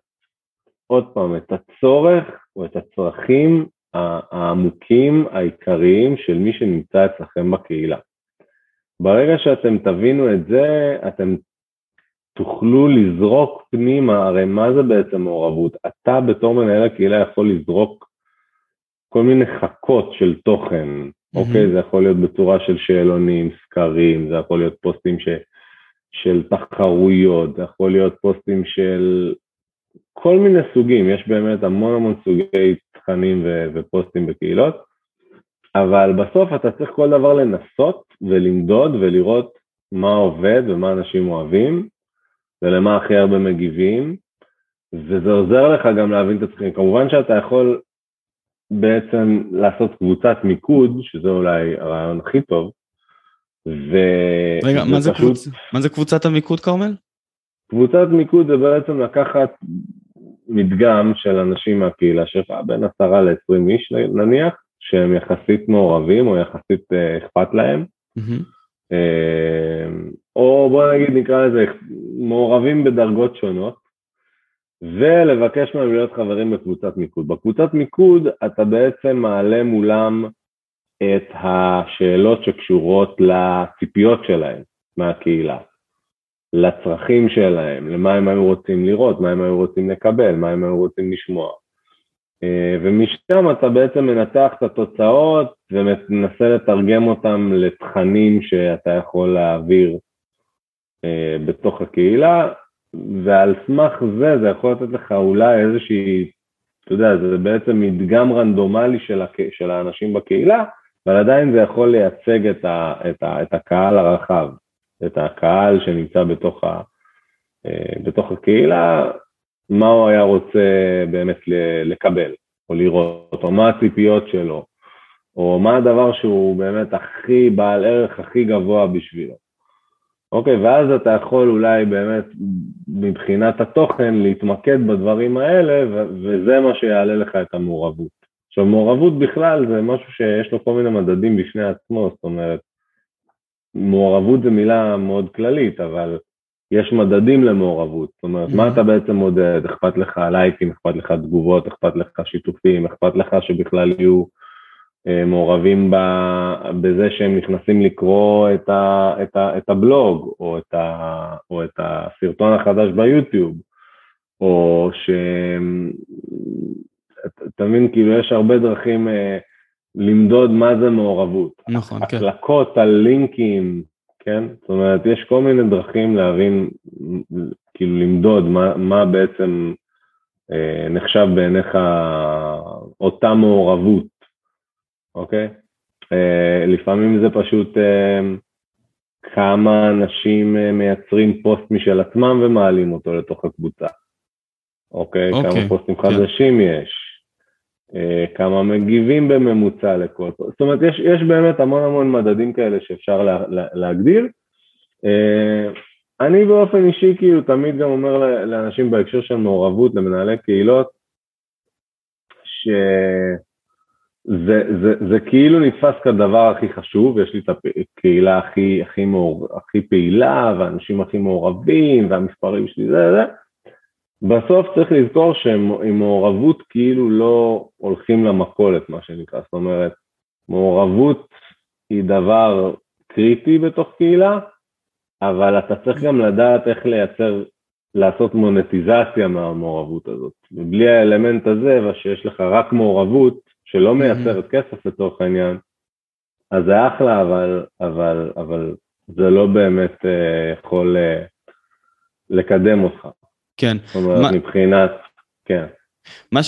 עוד פעם את הצורך או את הצרכים העמוקים העיקריים של מי שנמצא אצלכם בקהילה. ברגע שאתם תבינו את זה, אתם תוכלו לזרוק פנימה, הרי מה זה בעצם מעורבות? אתה בתור מנהל הקהילה יכול לזרוק כל מיני חכות של תוכן, mm-hmm. אוקיי? זה יכול להיות בצורה של שאלונים, סקרים, זה יכול להיות פוסטים ש, של תחרויות, זה יכול להיות פוסטים של כל מיני סוגים, יש באמת המון המון סוגי תכנים ו, ופוסטים בקהילות. אבל בסוף אתה צריך כל דבר לנסות ולמדוד ולראות מה עובד ומה אנשים אוהבים ולמה הכי הרבה מגיבים, וזה עוזר לך גם להבין את עצמך. כמובן שאתה יכול בעצם לעשות קבוצת מיקוד, שזה אולי הרעיון הכי טוב, ו... רגע, מה זה, פשוט... קבוצ... מה זה קבוצת המיקוד, כרמל? קבוצת מיקוד זה בעצם לקחת מדגם של אנשים מהקהילה שלך, בין עשרה ל-20 איש נניח, שהם יחסית מעורבים או יחסית אה, אכפת להם. Mm-hmm. או בוא נגיד נקרא לזה מעורבים בדרגות שונות, ולבקש מהם להיות חברים בקבוצת מיקוד. בקבוצת מיקוד אתה בעצם מעלה מולם את השאלות שקשורות לציפיות שלהם מהקהילה, לצרכים שלהם, למה הם היו רוצים לראות, מה הם היו רוצים לקבל, מה הם היו רוצים לשמוע. אה, ומשם אתה בעצם מנתח את התוצאות ומנסה לתרגם אותם לתכנים שאתה יכול להעביר אה, בתוך הקהילה, ועל סמך זה, זה יכול לתת לך אולי איזושהי, אתה יודע, זה בעצם מדגם רנדומלי של, הק... של האנשים בקהילה, אבל עדיין זה יכול לייצג את, ה... את, ה... את הקהל הרחב, את הקהל שנמצא בתוך, ה... אה, בתוך הקהילה, מה הוא היה רוצה באמת לקבל, או לראות, או מה הציפיות שלו, או מה הדבר שהוא באמת הכי בעל ערך, הכי גבוה בשבילו. אוקיי, ואז אתה יכול אולי באמת מבחינת התוכן להתמקד בדברים האלה, וזה מה שיעלה לך את המעורבות. עכשיו, מעורבות בכלל זה משהו שיש לו כל מיני מדדים בפני עצמו, זאת אומרת, מעורבות זה מילה מאוד כללית, אבל יש מדדים למעורבות, זאת אומרת, מה mm-hmm. אתה בעצם מודד? אכפת לך לייקים, אכפת לך תגובות, אכפת לך שיתופים, אכפת לך שבכלל יהיו אה, מעורבים בזה שהם נכנסים לקרוא את, ה, את, ה, את הבלוג, או את, ה, או את הסרטון החדש ביוטיוב, או שהם, אתה מבין, כאילו יש הרבה דרכים אה, למדוד מה זה מעורבות. נכון, כן. הקלקות על לינקים, כן? זאת אומרת, יש כל מיני דרכים להבין, כאילו למדוד מה, מה בעצם אה, נחשב בעיניך אותה מעורבות, אוקיי? אה, לפעמים זה פשוט אה, כמה אנשים אה, מייצרים פוסט משל עצמם ומעלים אותו לתוך הקבוצה, אוקיי? אוקיי כמה פוסטים כן. חדשים יש. אה, כמה מגיבים בממוצע לכל, זאת אומרת יש, יש באמת המון המון מדדים כאלה שאפשר לה, לה, להגדיר. אה, אני באופן אישי כאילו תמיד גם אומר לאנשים בהקשר של מעורבות, למנהלי קהילות, שזה זה, זה כאילו נתפס כדבר הכי חשוב, יש לי את הקהילה הכי, הכי, מעור, הכי פעילה והאנשים הכי מעורבים והמספרים שלי זה זה, בסוף צריך לזכור שעם מעורבות כאילו לא הולכים למכולת, מה שנקרא, זאת אומרת, מעורבות היא דבר קריטי בתוך קהילה, אבל אתה צריך גם לדעת איך לייצר, לעשות מונטיזציה מהמעורבות הזאת. ובלי האלמנט הזה, ושיש לך רק מעורבות, שלא מייצרת mm-hmm. כסף לצורך העניין, אז זה אחלה, אבל, אבל, אבל זה לא באמת אה, יכול אה, לקדם אותך. כן. זאת אומרת, מה... מבחינת, כן. מה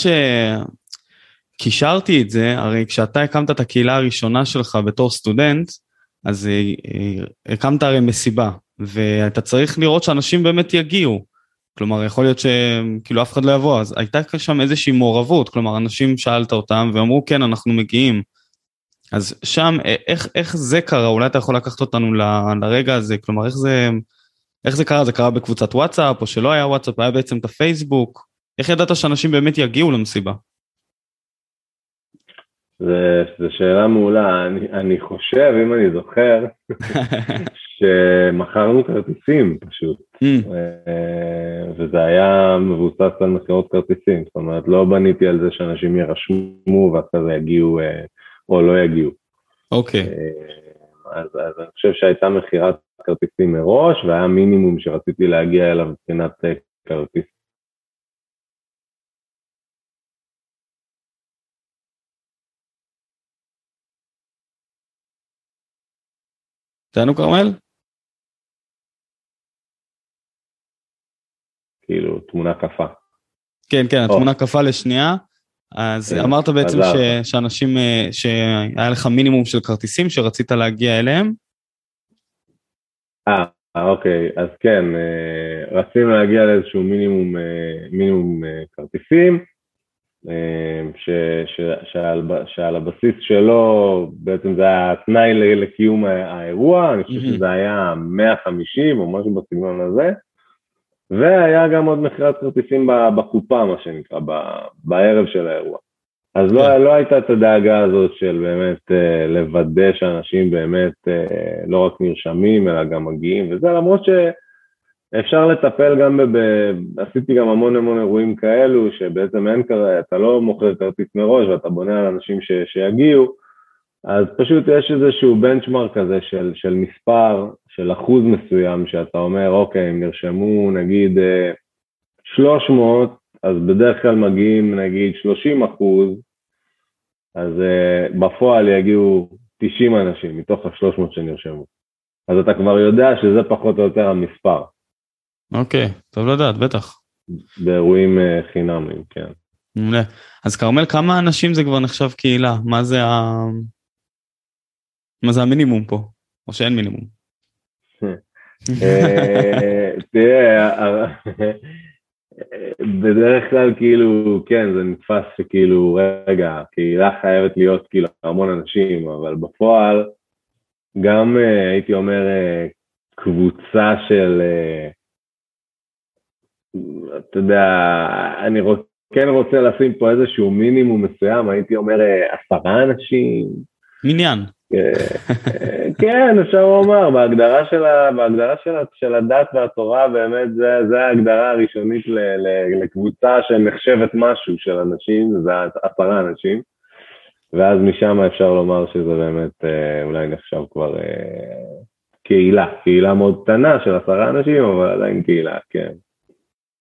שקישרתי את זה, הרי כשאתה הקמת את הקהילה הראשונה שלך בתור סטודנט, אז אה, אה, הקמת הרי מסיבה, ואתה צריך לראות שאנשים באמת יגיעו. כלומר, יכול להיות שכאילו אף אחד לא יבוא, אז הייתה שם איזושהי מעורבות, כלומר, אנשים שאלת אותם ואמרו, כן, אנחנו מגיעים. אז שם, אה, איך, איך זה קרה? אולי אתה יכול לקחת אותנו ל, לרגע הזה, כלומר, איך זה, איך זה קרה? זה קרה בקבוצת וואטסאפ, או שלא היה וואטסאפ, היה בעצם את הפייסבוק? איך ידעת שאנשים באמת יגיעו למסיבה? זו שאלה מעולה, אני, אני חושב, אם אני זוכר, שמכרנו כרטיסים פשוט, mm. אה, וזה היה מבוסס על מכירות כרטיסים, זאת אומרת, לא בניתי על זה שאנשים יירשמו ואחרי זה יגיעו אה, או לא יגיעו. אוקיי. Okay. אה, אז, אז אני חושב שהייתה מכירת כרטיסים מראש, והיה מינימום שרציתי להגיע אליו מבחינת כרטיס איתנו כרמל? כאילו, תמונה קפה. כן, כן, התמונה קפה לשנייה. אז כן, אמרת בעצם ש, שאנשים, אה, שהיה לך מינימום של כרטיסים שרצית להגיע אליהם? אה, אוקיי, אז כן, אה, רצינו להגיע לאיזשהו מינימום, אה, מינימום כרטיסים. אמ, ש, ש, שעל, שעל הבסיס שלו בעצם זה היה תנאי לקיום האירוע, אני חושב שזה היה 150 או משהו בסגנון הזה, והיה גם עוד מכירת כרטיסים בקופה, מה שנקרא, בערב של האירוע. אז לא, כן. לא הייתה את הדאגה הזאת של באמת אה, לוודא שאנשים באמת אה, לא רק נרשמים אלא גם מגיעים וזה, למרות ש... אפשר לטפל גם, ב... עשיתי גם המון המון אירועים כאלו, שבעצם אין כזה, אתה לא מוכר כרטיס מראש ואתה בונה על אנשים ש... שיגיעו, אז פשוט יש איזשהו בנצ'מארק כזה של, של מספר, של אחוז מסוים, שאתה אומר, אוקיי, אם נרשמו נגיד 300, אז בדרך כלל מגיעים נגיד 30 אחוז, אז uh, בפועל יגיעו 90 אנשים מתוך ה-300 שנרשמו. אז אתה כבר יודע שזה פחות או יותר המספר. אוקיי, טוב לדעת, בטח. באירועים אה, חינמיים, כן. מעולה. אז כרמל, כמה אנשים זה כבר נחשב קהילה? מה זה ה... מה זה המינימום פה? או שאין מינימום? אה, תראה, בדרך כלל כאילו, כן, זה נתפס שכאילו, רגע, קהילה חייבת להיות כאילו המון אנשים, אבל בפועל, גם אה, הייתי אומר קבוצה של אתה יודע, אני רוצ, כן רוצה לשים פה איזשהו מינימום מסוים, הייתי אומר אה, עשרה אנשים. מניין. אה, כן, אפשר לומר, בהגדרה של, ה, בהגדרה של, ה, של הדת והתורה, באמת זה, זה ההגדרה הראשונית ל, ל, לקבוצה שנחשבת משהו של אנשים, זה עשרה אנשים, ואז משם אפשר לומר שזה באמת אה, אולי נחשב כבר קהילה, קהילה מאוד קטנה של עשרה אנשים, אבל עדיין קהילה, כן.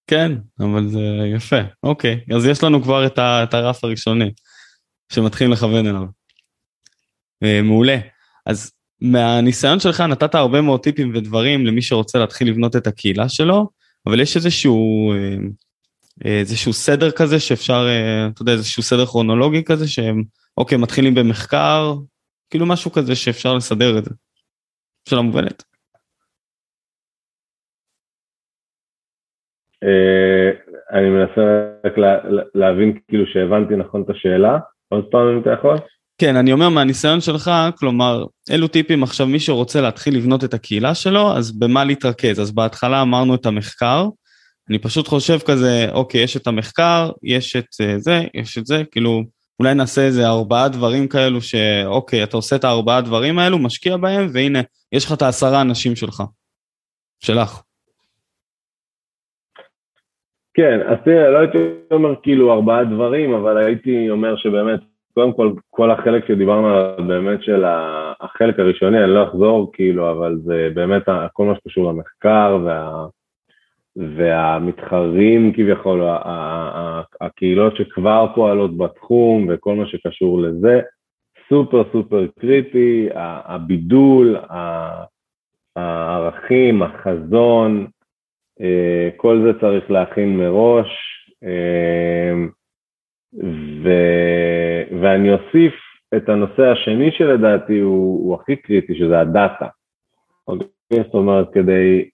כן, אבל זה יפה. אוקיי, אז יש לנו כבר את, ה, את הרף הראשוני שמתחילים לכוון אליו. אה, מעולה. אז מהניסיון שלך נתת הרבה מאוד טיפים ודברים למי שרוצה להתחיל לבנות את הקהילה שלו, אבל יש איזשהו, אה, איזשהו סדר כזה שאפשר, אה, אתה יודע, איזשהו סדר כרונולוגי כזה שהם, אוקיי, מתחילים במחקר, כאילו משהו כזה שאפשר לסדר את זה. שאלה מובנת. אה, אני מנסה רק לה, להבין כאילו שהבנתי נכון את השאלה. עוד פעם אם אתה יכול? כן, אני אומר מהניסיון שלך, כלומר, אילו טיפים עכשיו מי שרוצה להתחיל לבנות את הקהילה שלו, אז במה להתרכז? אז בהתחלה אמרנו את המחקר, אני פשוט חושב כזה, אוקיי, יש את המחקר, יש את אה, זה, יש את זה, כאילו, אולי נעשה איזה ארבעה דברים כאלו שאוקיי, אתה עושה את הארבעה דברים האלו, משקיע בהם, והנה, יש לך את העשרה אנשים שלך. שלך. כן, אז תראה, לא הייתי אומר כאילו ארבעה דברים, אבל הייתי אומר שבאמת, קודם כל, כל החלק שדיברנו עליו באמת של החלק הראשוני, אני לא אחזור כאילו, אבל זה באמת כל מה שקשור למחקר וה... והמתחרים כביכול, הקהילות שכבר פועלות בתחום וכל מה שקשור לזה, סופר סופר קריטי, הבידול, הערכים, החזון, אה, כל זה צריך להכין מראש. ו, ואני אוסיף את הנושא השני שלדעתי הוא, הוא הכי קריטי, שזה הדאטה. אוקיי? זאת אומרת, כדי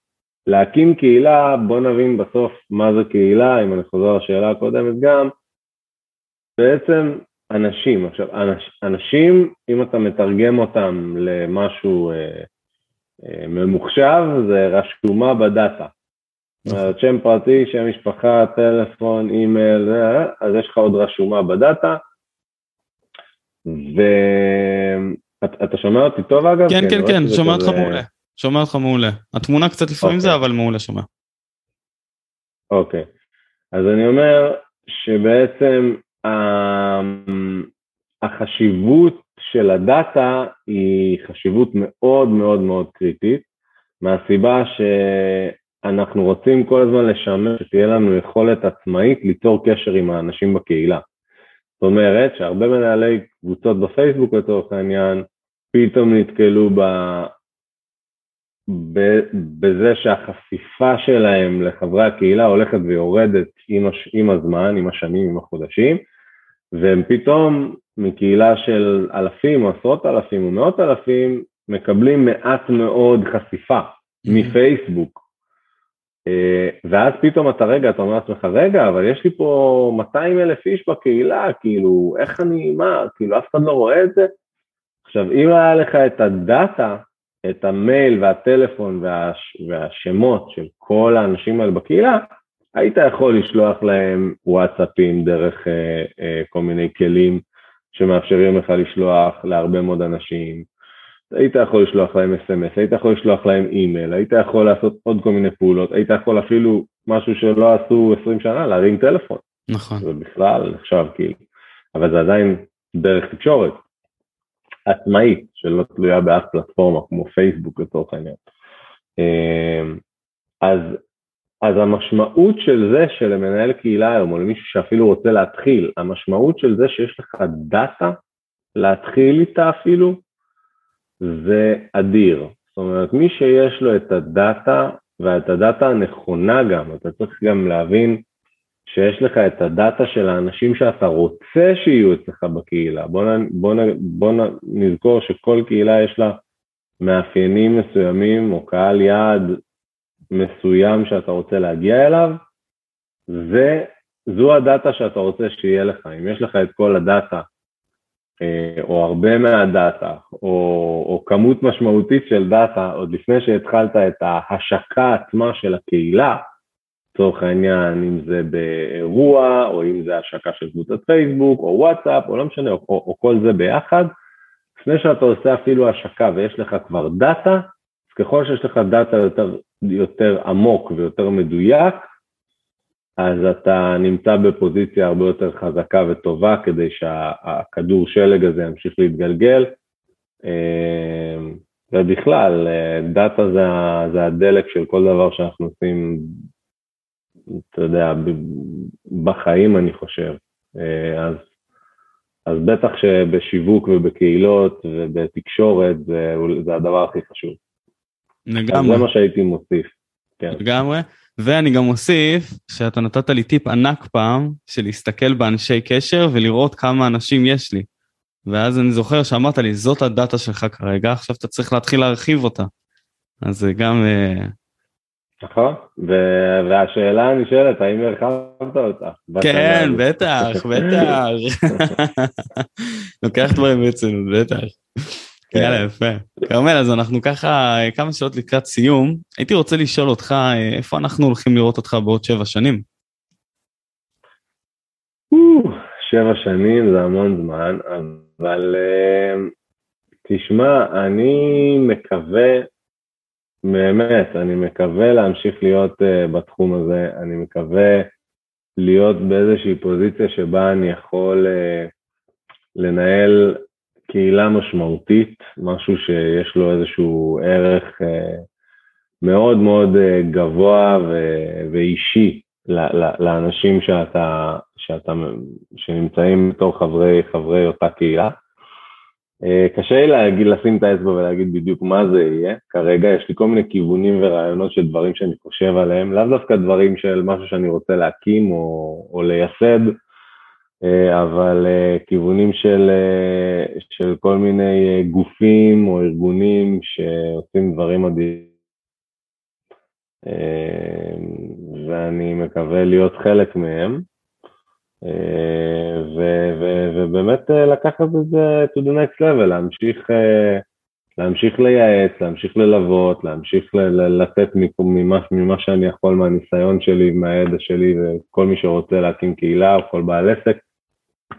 להקים קהילה, בוא נבין בסוף מה זה קהילה, אם אני חוזר לשאלה הקודמת גם, בעצם אנשים, עכשיו אנש, אנשים, אם אתה מתרגם אותם למשהו אה, אה, ממוחשב, זה רשומה בדאטה. אומרת, שם פרטי, שם משפחה, טלפון, אימייל, אז יש לך עוד רשומה בדאטה. ואתה שומע אותי טוב אגב? כן, כן, כן, שומע אותך מעולה. שומע אותך מעולה. התמונה קצת לפעמים זה, אוקיי. אבל מעולה שומע. אוקיי. אז אני אומר שבעצם אמ, החשיבות של הדאטה היא חשיבות מאוד מאוד מאוד קריטית, מהסיבה שאנחנו רוצים כל הזמן לשמר שתהיה לנו יכולת עצמאית ליצור קשר עם האנשים בקהילה. זאת אומרת שהרבה מנהלי קבוצות בפייסבוק לצורך העניין, פתאום נתקלו בזה שהחשיפה שלהם לחברי הקהילה הולכת ויורדת עם, הש, עם הזמן, עם השנים, עם החודשים, והם פתאום מקהילה של אלפים או עשרות אלפים או מאות אלפים, מקבלים מעט מאוד חשיפה mm-hmm. מפייסבוק. אה, ואז פתאום אתה רגע, אתה אומר לעצמך, רגע, אבל יש לי פה 200 אלף איש בקהילה, כאילו, איך אני, מה, כאילו, אף אחד לא רואה את זה? עכשיו, אם היה לך את הדאטה את המייל והטלפון והש, והשמות של כל האנשים האלה בקהילה, היית יכול לשלוח להם וואטסאפים דרך אה, אה, כל מיני כלים שמאפשרים לך לשלוח להרבה מאוד אנשים, היית יכול לשלוח להם אס.אם.אס, היית יכול לשלוח להם אימייל, היית יכול לעשות עוד כל מיני פעולות, היית יכול אפילו משהו שלא עשו 20 שנה, להרים טלפון. נכון. זה בכלל נחשב כאילו, אבל זה עדיין דרך תקשורת. עצמאית, שלא תלויה באף פלטפורמה, כמו פייסבוק לצורך העניין. אמ, אז, אז המשמעות של זה שלמנהל קהילה היום, או למישהו שאפילו רוצה להתחיל, המשמעות של זה שיש לך דאטה להתחיל איתה אפילו, זה אדיר. זאת אומרת, מי שיש לו את הדאטה, ואת הדאטה הנכונה גם, אתה צריך גם להבין שיש לך את הדאטה של האנשים שאתה רוצה שיהיו אצלך בקהילה. בוא, נ, בוא, נ, בוא נ, נזכור שכל קהילה יש לה מאפיינים מסוימים או קהל יעד מסוים שאתה רוצה להגיע אליו, וזו הדאטה שאתה רוצה שיהיה לך. אם יש לך את כל הדאטה, או הרבה מהדאטה, או, או כמות משמעותית של דאטה, עוד לפני שהתחלת את ההשקה עצמה של הקהילה, לצורך העניין, אם זה באירוע, או אם זה השקה של קבוצת פייסבוק, או וואטסאפ, או לא משנה, או, או, או כל זה ביחד, לפני שאתה עושה אפילו השקה ויש לך כבר דאטה, אז ככל שיש לך דאטה יותר, יותר עמוק ויותר מדויק, אז אתה נמצא בפוזיציה הרבה יותר חזקה וטובה כדי שהכדור שלג הזה ימשיך להתגלגל. אה, ובכלל, אה, דאטה זה, זה הדלק של כל דבר שאנחנו עושים אתה יודע, בחיים אני חושב. אה, אז, אז בטח שבשיווק ובקהילות ובתקשורת זה, זה הדבר הכי חשוב. לגמרי. זה מה שהייתי מוסיף. כן. לגמרי. ואני גם מוסיף שאתה נתת לי טיפ ענק פעם, של להסתכל באנשי קשר ולראות כמה אנשים יש לי. ואז אני זוכר שאמרת לי, זאת הדאטה שלך כרגע, עכשיו אתה צריך להתחיל להרחיב אותה. אז זה גם אה, נכון, והשאלה הנשאלת, האם הרחבת אותה? כן, בטח, בטח. לוקח דברים ברצינות, בטח. כן. יאללה, יפה. כרמל, אז אנחנו ככה כמה שאלות לקראת סיום. הייתי רוצה לשאול אותך, איפה אנחנו הולכים לראות אותך בעוד שבע שנים? שבע שנים זה המון זמן, אבל אה, תשמע, אני מקווה, באמת, אני מקווה להמשיך להיות בתחום הזה, אני מקווה להיות באיזושהי פוזיציה שבה אני יכול לנהל קהילה משמעותית, משהו שיש לו איזשהו ערך uh, מאוד מאוד uh, גבוה ו- ואישי לאנשים שאתה, שאתה, שנמצאים בתור חברי, חברי אותה קהילה. אה, קשה לי להגיד, לשים את האצבע ולהגיד בדיוק מה זה יהיה. כרגע יש לי כל מיני כיוונים ורעיונות של דברים שאני חושב עליהם, לאו דווקא דברים של משהו שאני רוצה להקים או, או לייסד, אה, אבל אה, כיוונים של, של כל מיני גופים או ארגונים שעושים דברים מדהימים. ואני מקווה להיות חלק מהם. ובאמת אה, לקחת את זה to the next level, להמשיך, אה, להמשיך לייעץ, להמשיך ללוות, להמשיך לתת ממה, ממה שאני יכול מהניסיון שלי, מהידע שלי, וכל מי שרוצה להקים קהילה או כל בעל עסק,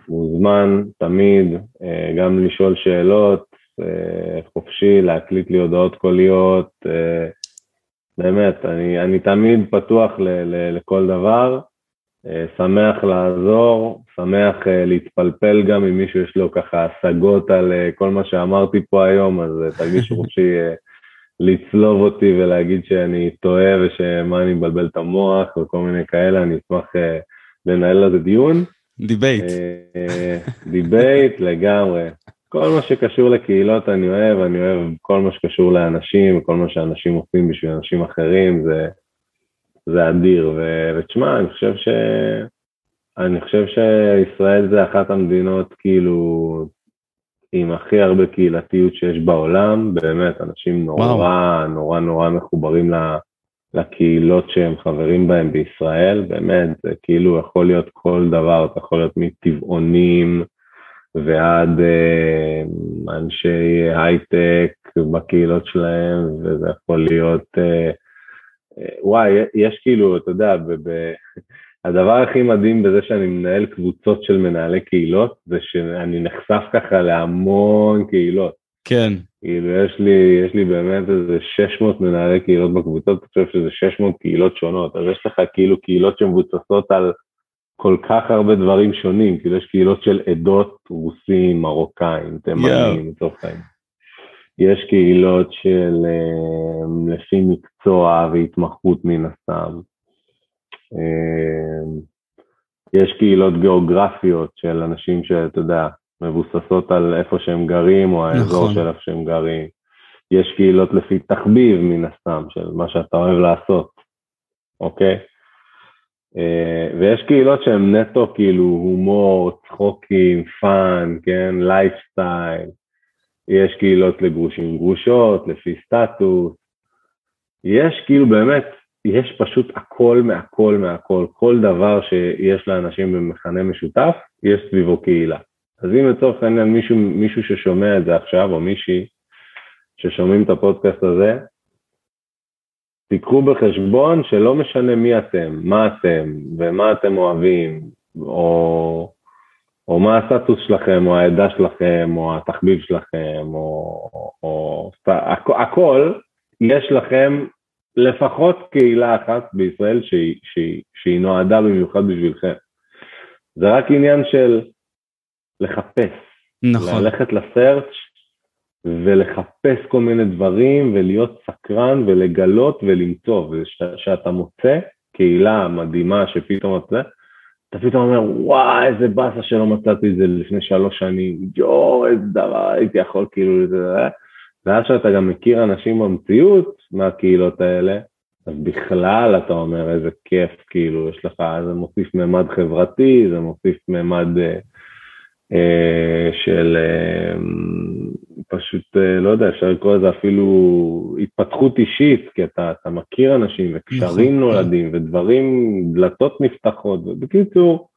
מוזמן תמיד אה, גם לשאול שאלות, חופשי, להקליט לי הודעות קוליות, באמת, אני, אני תמיד פתוח ל, ל, לכל דבר. אה, שמח לעזור, שמח אה, להתפלפל גם אם מישהו יש לו ככה השגות על אה, כל מה שאמרתי פה היום, אז תרגישו חופשי לצלוב אותי ולהגיד שאני טועה ושמה אני מבלבל את המוח וכל מיני כאלה, אני אשמח לנהל לזה דיון. debate. debate לגמרי. כל מה שקשור לקהילות אני אוהב, אני אוהב כל מה שקשור לאנשים, כל מה שאנשים עושים בשביל אנשים אחרים, זה... זה אדיר, ותשמע, אני חושב ש... אני חושב שישראל זה אחת המדינות כאילו עם הכי הרבה קהילתיות שיש בעולם, באמת, אנשים נורא וואו. נורא נורא מחוברים לקהילות שהם חברים בהם בישראל, באמת, זה כאילו יכול להיות כל דבר, אתה יכול להיות מטבעונים ועד אה, אנשי הייטק בקהילות שלהם, וזה יכול להיות... אה, וואי, יש כאילו, אתה יודע, הדבר הכי מדהים בזה שאני מנהל קבוצות של מנהלי קהילות, זה שאני נחשף ככה להמון קהילות. כן. כאילו, יש לי, יש לי באמת איזה 600 מנהלי קהילות בקבוצות, אני חושב שזה 600 קהילות שונות, אז יש לך כאילו קהילות שמבוצסות על כל כך הרבה דברים שונים, כאילו יש קהילות של עדות רוסים, מרוקאים, תימנים, לצורך yeah. העניין. יש קהילות של אה, לפי מקצוע והתמחות מן הסתם. אה, יש קהילות גיאוגרפיות של אנשים שאתה יודע, מבוססות על איפה שהם גרים או האזור נכון. של איפה שהם גרים. יש קהילות לפי תחביב מן הסתם, של מה שאתה אוהב לעשות, אוקיי? אה, ויש קהילות שהן נטו כאילו הומור, צחוקים, fun, כן? לייפסטייל. יש קהילות לגרושים גרושות, לפי סטטוס, יש כאילו באמת, יש פשוט הכל מהכל מהכל, כל דבר שיש לאנשים במכנה משותף, יש סביבו קהילה. אז אם לצורך העניין מישהו, מישהו ששומע את זה עכשיו, או מישהי ששומעים את הפודקאסט הזה, תיקחו בחשבון שלא משנה מי אתם, מה אתם, ומה אתם אוהבים, או או מה הסטטוס שלכם, או העדה שלכם, או התחביב שלכם, או, או הכ, הכל, יש לכם לפחות קהילה אחת בישראל שהיא, שהיא, שהיא נועדה במיוחד בשבילכם. זה רק עניין של לחפש. נכון. ללכת לסרצ' ולחפש כל מיני דברים ולהיות סקרן ולגלות ולמצוא, ושאתה מוצא קהילה מדהימה שפתאום אתה אתה פתאום אומר, וואי, איזה באסה שלא מצאתי את זה לפני שלוש שנים, יואו, איזה דבר, הייתי יכול כאילו, ואז שאתה גם מכיר אנשים במציאות מהקהילות האלה, אז בכלל אתה אומר, איזה כיף, כאילו, יש לך, זה מוסיף ממד חברתי, זה מוסיף ממד, אה, של פשוט, לא יודע, אפשר לקרוא לזה אפילו התפתחות אישית, כי אתה, אתה מכיר אנשים וקשרים נכון, נולדים כן. ודברים, דלתות נפתחות, ובקיצור,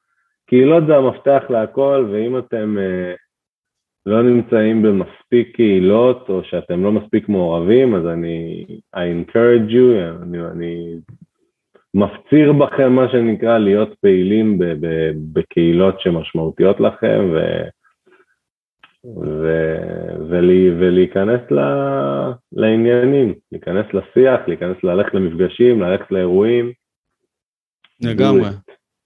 קהילות זה המפתח להכל, ואם אתם לא נמצאים במספיק קהילות, או שאתם לא מספיק מעורבים, אז אני, I encourage you, אני, אני מפציר בכם, מה שנקרא, להיות פעילים ב, ב, בקהילות שמשמעותיות לכם, ו, ו, ולה, ולהיכנס ל, לעניינים, להיכנס לשיח, להיכנס ללכת למפגשים, ללכת לאירועים. לגמרי.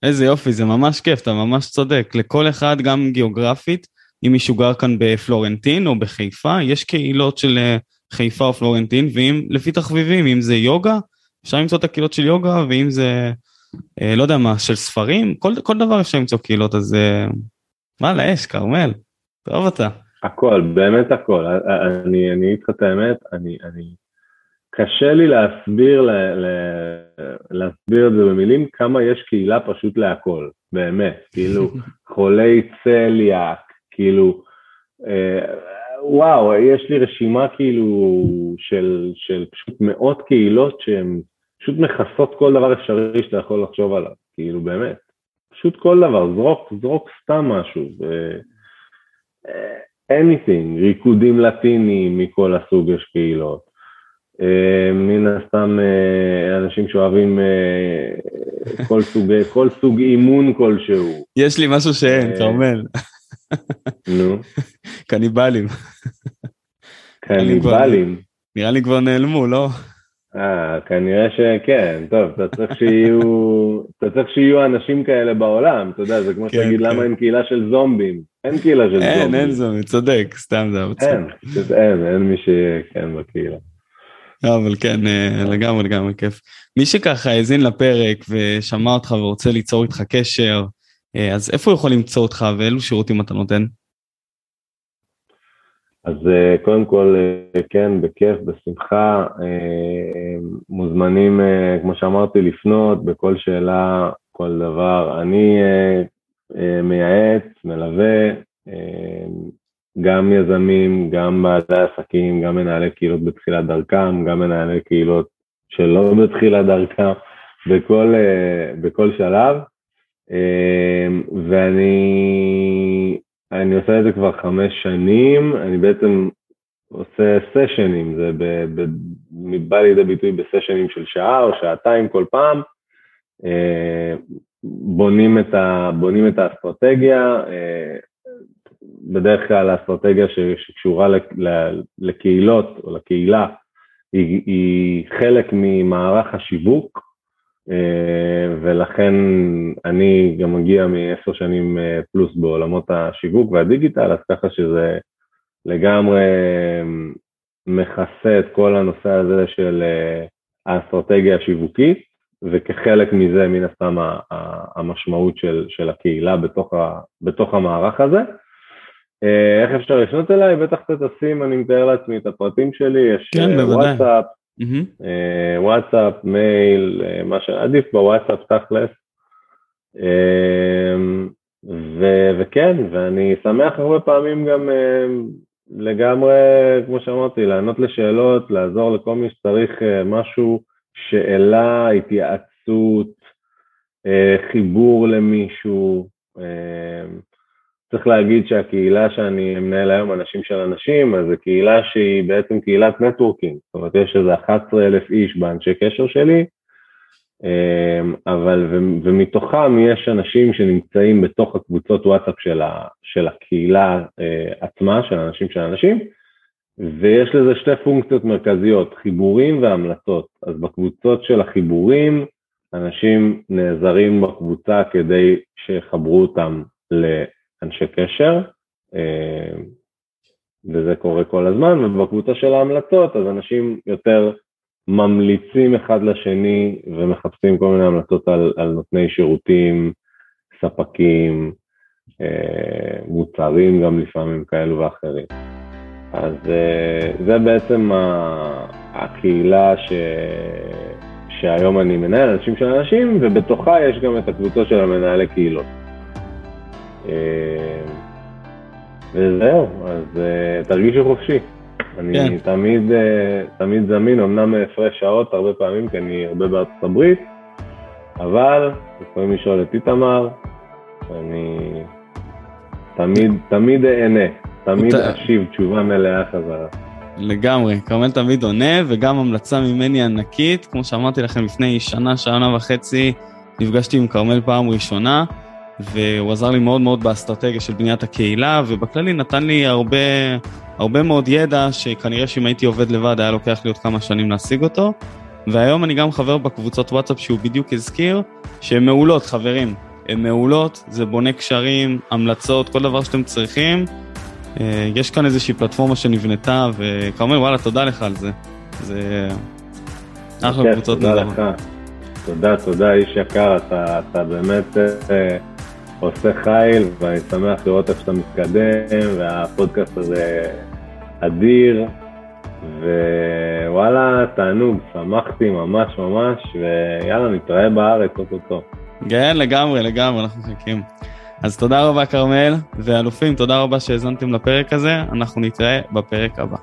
איזה יופי, זה ממש כיף, אתה ממש צודק. לכל אחד, גם גיאוגרפית, אם מישהו גר כאן בפלורנטין או בחיפה, יש קהילות של אה, חיפה או פלורנטין, ואם לפי תחביבים, אם זה יוגה, אפשר למצוא את הקהילות של יוגה, ואם זה, אה, לא יודע מה, של ספרים, כל, כל דבר אפשר למצוא קהילות, אז אה, וואלה, אש, כרמל, טוב אתה. הכל, באמת הכל. אני אגיד לך את האמת, אני, אני, קשה לי להסביר, ל, ל, להסביר את זה במילים, כמה יש קהילה פשוט להכל, באמת. כאילו, חולי צליאק, כאילו, אה, וואו, יש לי רשימה כאילו של, של פשוט מאות קהילות שהן פשוט מכסות כל דבר אפשרי שאתה יכול לחשוב עליו, כאילו באמת, פשוט כל דבר, זרוק, זרוק סתם משהו, ו... אה, anything, ריקודים לטינים מכל הסוג יש קהילות. Uh, מן הסתם uh, אנשים שאוהבים כל, סוג, כל סוג אימון כלשהו. יש לי משהו שאין, כרמל. נו. קניבלים. קניבלים? נראה לי כבר נעלמו, לא? אה, כנראה שכן, טוב, אתה צריך שיהיו, אתה צריך שיהיו אנשים כאלה בעולם, אתה יודע, זה כמו כן, שתגיד למה כן. אין קהילה של זומבים, אין קהילה של זומבים. אין, אין זומבים, צודק, סתם זה המצב. אין, אין, אין מי שכן בקהילה. לא, אבל כן, אה, לגמרי לגמרי כיף. מי שככה האזין לפרק ושמע אותך ורוצה ליצור איתך קשר, אה, אז איפה הוא יכול למצוא אותך ואילו שירותים אתה נותן? אז אה, קודם כל, אה, כן, בכיף, בשמחה, מוזמנים, כמו שאמרתי, לפנות בכל שאלה, כל דבר. אני מייעץ, מלווה, גם יזמים, גם בעלי עסקים, גם מנהלי קהילות בתחילת דרכם, גם מנהלי קהילות שלא בתחילת דרכם, בכל, בכל שלב. ואני אני עושה את זה כבר חמש שנים, אני בעצם עושה סשנים, זה ב, ב, בא לידי ביטוי בסשנים של שעה או שעתיים כל פעם, אמ, בונים את, ה, בונים את האסטרטגיה, אמ, בדרך כלל האסטרטגיה שקשורה לקהילות או לקהילה היא, היא חלק ממערך השיווק, אה, ולכן אני גם מגיע מעשר שנים אה, פלוס בעולמות השיווק והדיגיטל, אז ככה שזה לגמרי אה, מכסה את כל הנושא הזה של האסטרטגיה השיווקית, וכחלק מזה מן הסתם המשמעות של, של הקהילה בתוך, ה, בתוך המערך הזה. איך אפשר לפנות אליי? בטח תשים, אני מתאר לעצמי את הפרטים שלי, יש כן, וואטסאפ, אה, וואטסאפ, מייל, אה, מה שעדיף בוואטסאפ תכלס. אה, וכן, ואני שמח הרבה פעמים גם לגמרי, כמו שאמרתי, לענות לשאלות, לעזור לכל מי שצריך משהו, שאלה, התייעצות, חיבור למישהו. צריך להגיד שהקהילה שאני מנהל היום, אנשים של אנשים, אז זו קהילה שהיא בעצם קהילת נטוורקינג, זאת אומרת יש איזה 11 אלף איש באנשי קשר שלי, אמ, אבל ומתוכם יש אנשים שנמצאים בתוך הקבוצות וואטסאפ של, ה, של הקהילה אה, עצמה, של אנשים של אנשים, ויש לזה שתי פונקציות מרכזיות, חיבורים והמלצות. אז בקבוצות של החיבורים, אנשים נעזרים בקבוצה כדי שיחברו אותם אנשי קשר, אה, וזה קורה כל הזמן, ובקבוצה של ההמלצות אז אנשים יותר ממליצים אחד לשני ומחפשים כל מיני המלצות על, על נותני שירותים, ספקים, אה, מוצרים גם לפעמים כאלו ואחרים. אז אה, זה בעצם הקהילה ש... שהיום אני מנהל, אנשים של אנשים, ובתוכה יש גם את הקבוצות של המנהלי קהילות. אה, וזהו, אז uh, תרגישו חופשי. אני כן. תמיד, uh, תמיד זמין, אמנם הפרש שעות הרבה פעמים, כי אני הרבה בארצות הברית, אבל יכולים לשאול את איתמר, אני תמיד, תמיד אענה, תמיד אשיב תשובה מלאה חזרה. לגמרי, כרמל תמיד עונה, וגם המלצה ממני ענקית, כמו שאמרתי לכם לפני שנה, שנה וחצי, נפגשתי עם כרמל פעם ראשונה, והוא עזר לי מאוד מאוד באסטרטגיה של בניית הקהילה, ובכללי נתן לי הרבה, הרבה מאוד ידע, שכנראה שאם הייתי עובד לבד היה לוקח לי עוד כמה שנים להשיג אותו. והיום אני גם חבר בקבוצות וואטסאפ שהוא בדיוק הזכיר, שהן מעולות, חברים. הן מעולות, זה בונה קשרים, המלצות, כל דבר שאתם צריכים. אה, יש כאן איזושהי פלטפורמה שנבנתה, וכרמל, וואלה, תודה לך על זה. זה אחלה קבוצות נדבות. תודה, תודה, איש יקר, אתה, אתה באמת אה, עושה חיל, ואני שמח לראות איך שאתה מתקדם, והפודקאסט הזה אדיר, ווואלה, תענוג, שמחתי ממש ממש, ויאללה, נתראה בארץ אוטוטו. כן, לגמרי, לגמרי, אנחנו מחכים. אז תודה רבה, כרמל, ואלופים, תודה רבה שהאזנתם לפרק הזה, אנחנו נתראה בפרק הבא.